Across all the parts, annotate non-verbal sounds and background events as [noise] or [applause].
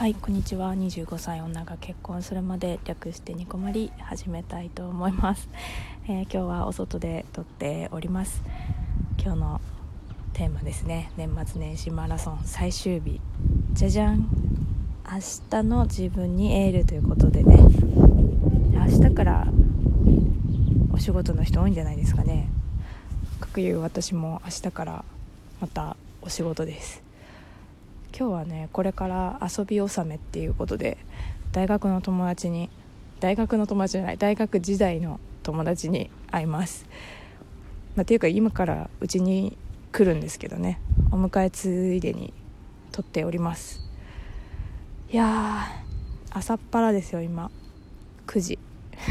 はいこんにちは。25歳女が結婚するまで略してニコマリ始めたいと思います、[laughs] えー、今日はお外で撮っております。今日のテーマですね。年末年始マラソン。最終日。じゃじゃん。明日の自分にエールということでね。明日からお仕事の人多いんじゃないですかね。かくいう私も明日からまたお仕事です。今日はねこれから遊び納めっていうことで大学の友達に大学の友達じゃない大学時代の友達に会います、まあ、っていうか今からうちに来るんですけどね。お迎えついでに撮っております。いや朝っぱらですよ今。9時 [laughs]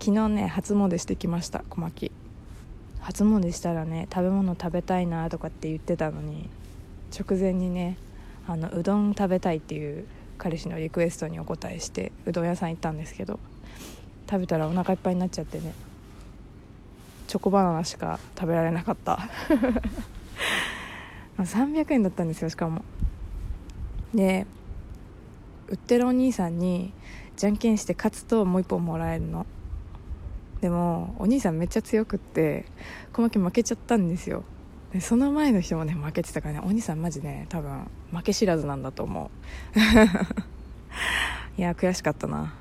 昨日ね初詣してきました小牧。初詣したらね食べ物食べたいなとかって言ってたのに直前にねあのうどん食べたいっていう彼氏のリクエストにお答えしてうどん屋さん行ったんですけど食べたらお腹いっぱいになっちゃってねチョコバナナしか食べられなかった。[laughs] 300円だったんですよしかも。で売ってるお兄さんにじゃんけんして勝つともう一本もらえるの。でもお兄さんめっちゃ強くって小牧負けちゃったんですよ。でその前の人もね負けてたからねお兄さんマジね多分負け知らずなんだと思う。[laughs] いや悔しかったな。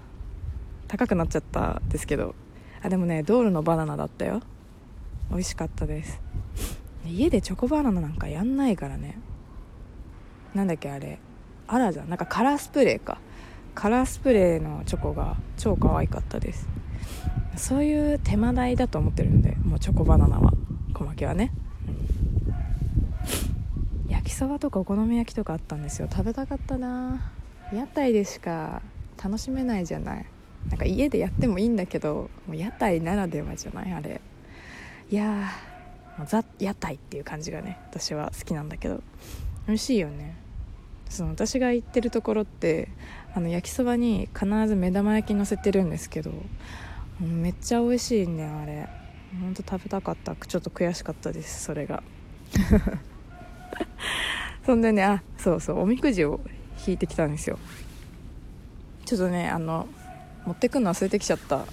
高くなっちゃったですけど。あでもね道路のバナナだったよ。美味しかったです。家でチョコバナナなんかやんないからね。なんだっけあれ。あらじゃん。なんかカラースプレーか。カラースプレーのチョコが超可愛かったです。そういう手間代だと思ってるんでもうチョコバナナは。小牧はね。そばとかお好み焼きとかあったんですよ。食べたかったな。屋台でしか楽しめないじゃない。なんか家でやってもいいんだけどもう屋台ならではじゃないあれ。いやーザ屋台っていう感じがね私は好きなんだけど。美味しいよね。その私が行ってるところってあの焼きそばに必ず目玉焼き乗せてるんですけどめっちゃ美味しいねあれ。ほんと食べたかった。ちょっと悔しかったですそれが。そんでねあそうそうおみくじを引いてきたんですよ。ちょっとねあの持ってくの忘れてきちゃった。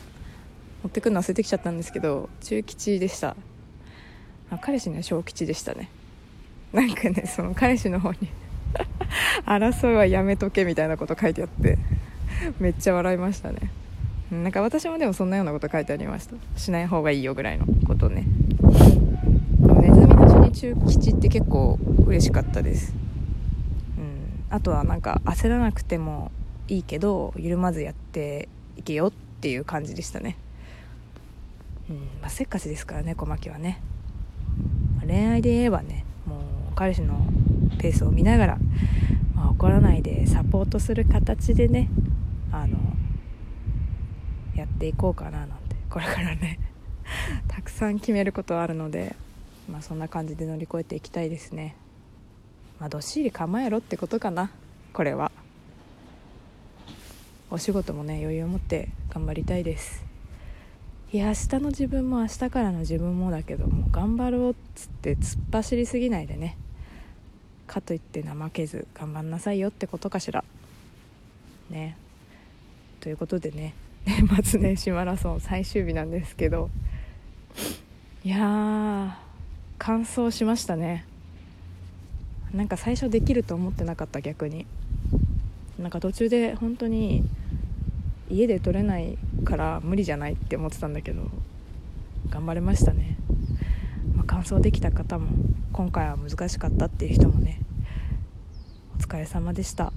持ってくの忘れてきちゃったんですけど中吉でした。あ彼氏ね小吉でしたね。なんかねその彼氏の方に [laughs] 争いはやめとけみたいなこと書いてあってめっちゃ笑いましたね。なんか私もでもそんなようなこと書いてありました。しない方がいいよぐらいのことね。中吉って結構嬉しかったです。うん。あとはなんか焦らなくてもいいけど緩まずやっていけよっていう感じでしたね。うん。まあ、せっかちですからね小牧はね、まあ、恋愛で言えばねもう彼氏のペースを見ながら、まあ、怒らないでサポートする形でねあのやっていこうかななんて。これからね [laughs] たくさん決めることあるので、まあ、そんな感じで乗り越えていきたいですね。まあどっしり構えろってことかなこれは。お仕事もね余裕を持って頑張りたいです。いや明日の自分も明日からの自分もだけども頑張ろうっつって突っ走りすぎないでね。かといって怠けず頑張んなさいよってことかしら。ね。ということでね年末年始マラソン最終日なんですけど。いや完走しましたね。なんか最初できると思ってなかった逆に。なんか途中で本当に家で取れないから無理じゃないって思ってたんだけど頑張れましたね、まあ、完走できた方も今回は難しかったっていう人もねお疲れ様でした。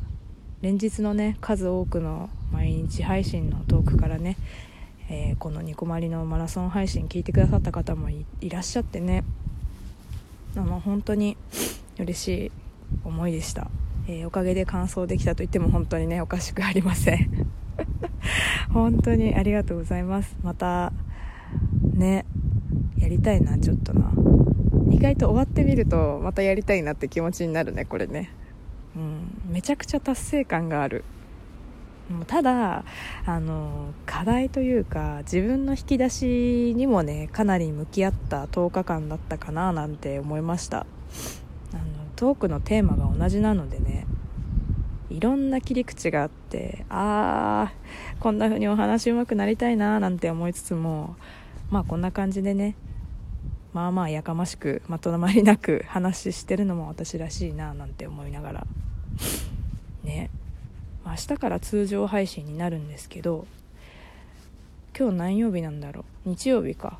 連日のね数多くの毎日配信のトークからね、えー、このニコマリのマラソン配信聞いてくださった方もいらっしゃってねあの本当に嬉しい思いでした、えー、おかげで完走できたと言っても本当にねおかしくありません。[laughs] 本当にありがとうございます。またねやりたいなちょっとな。意外と終わってみるとまたやりたいなって気持ちになるねこれね。うんめちゃくちゃ達成感がある。ただあの課題というか自分の引き出しにもねかなり向き合った10日間だったかななんて思いました。あのトークのテーマが同じなのでねいろんな切り口があってあーこんな風にお話うまくなりたいななんて思いつつもまあこんな感じでねまあまあやかましくまとまりなく話してるのも私らしいななんて思いながら。ね。明日から通常配信になるんですけど今日何曜日なんだろう？日曜日か。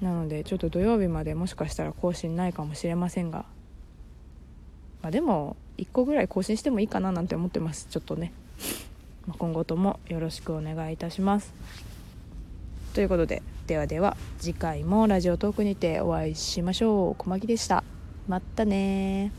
なのでちょっと土曜日までもしかしたら更新ないかもしれませんが。まあでも1個ぐらい更新してもいいかななんて思ってます。ちょっとね、ま、今後ともよろしくお願いいたします。ということでではでは次回もラジオトークにてお会いしましょう。小牧でした。まったね